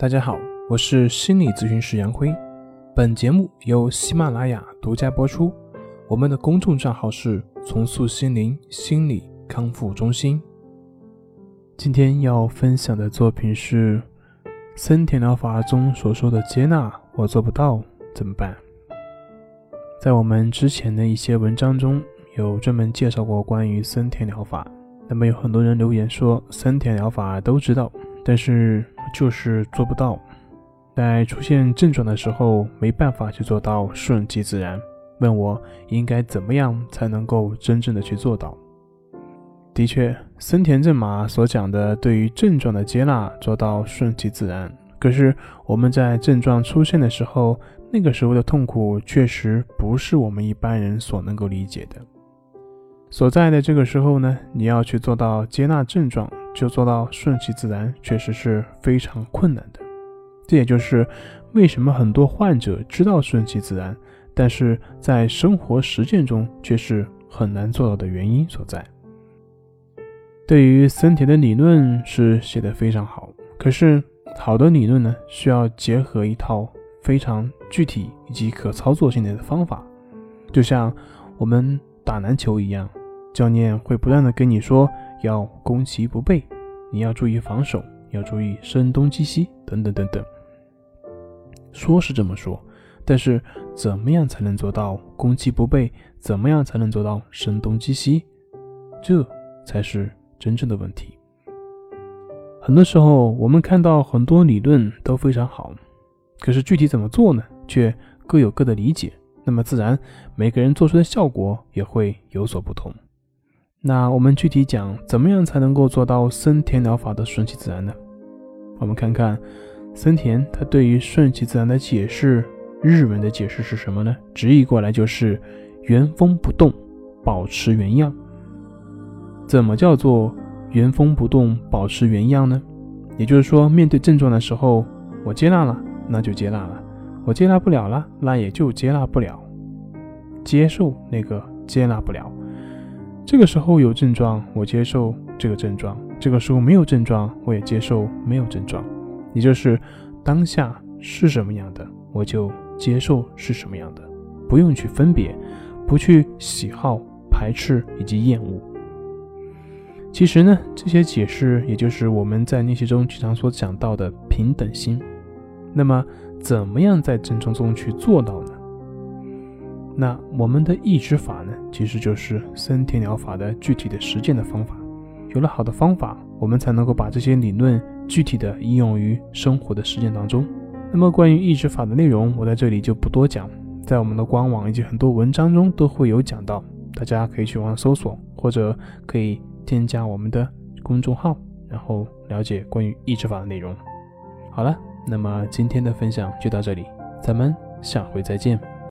大家好，我是心理咨询师杨辉。本节目由喜马拉雅独家播出。我们的公众账号是“重塑心灵心理康复中心”。今天要分享的作品是森田疗法中所说的“接纳”，我做不到怎么办？在我们之前的一些文章中有专门介绍过关于森田疗法。那么有很多人留言说，森田疗法都知道，但是。就是做不到，在出现症状的时候没办法去做到顺其自然。问我应该怎么样才能够真正的去做到？的确，森田正马所讲的对于症状的接纳，做到顺其自然。可是我们在症状出现的时候，那个时候的痛苦确实不是我们一般人所能够理解的。所在的这个时候呢，你要去做到接纳症状。就做到顺其自然，确实是非常困难的。这也就是为什么很多患者知道顺其自然，但是在生活实践中却是很难做到的原因所在。对于森田的理论是写的非常好，可是好的理论呢，需要结合一套非常具体以及可操作性的方法，就像我们打篮球一样，教练会不断的跟你说。要攻其不备，你要注意防守，要注意声东击西，等等等等。说是这么说，但是怎么样才能做到攻其不备？怎么样才能做到声东击西？这才是真正的问题。很多时候，我们看到很多理论都非常好，可是具体怎么做呢？却各有各的理解，那么自然每个人做出的效果也会有所不同。那我们具体讲，怎么样才能够做到森田疗法的顺其自然呢？我们看看森田他对于顺其自然的解释，日文的解释是什么呢？直译过来就是原封不动，保持原样。怎么叫做原封不动，保持原样呢？也就是说，面对症状的时候，我接纳了，那就接纳了；我接纳不了了，那也就接纳不了，接受那个接纳不了。这个时候有症状，我接受这个症状；这个时候没有症状，我也接受没有症状。也就是当下是什么样的，我就接受是什么样的，不用去分别，不去喜好、排斥以及厌恶。其实呢，这些解释也就是我们在练习中经常所讲到的平等心。那么，怎么样在正中中去做到呢？那我们的抑制法呢，其实就是森田疗法的具体的实践的方法。有了好的方法，我们才能够把这些理论具体的应用于生活的实践当中。那么关于抑制法的内容，我在这里就不多讲，在我们的官网以及很多文章中都会有讲到，大家可以去网上搜索，或者可以添加我们的公众号，然后了解关于抑制法的内容。好了，那么今天的分享就到这里，咱们下回再见。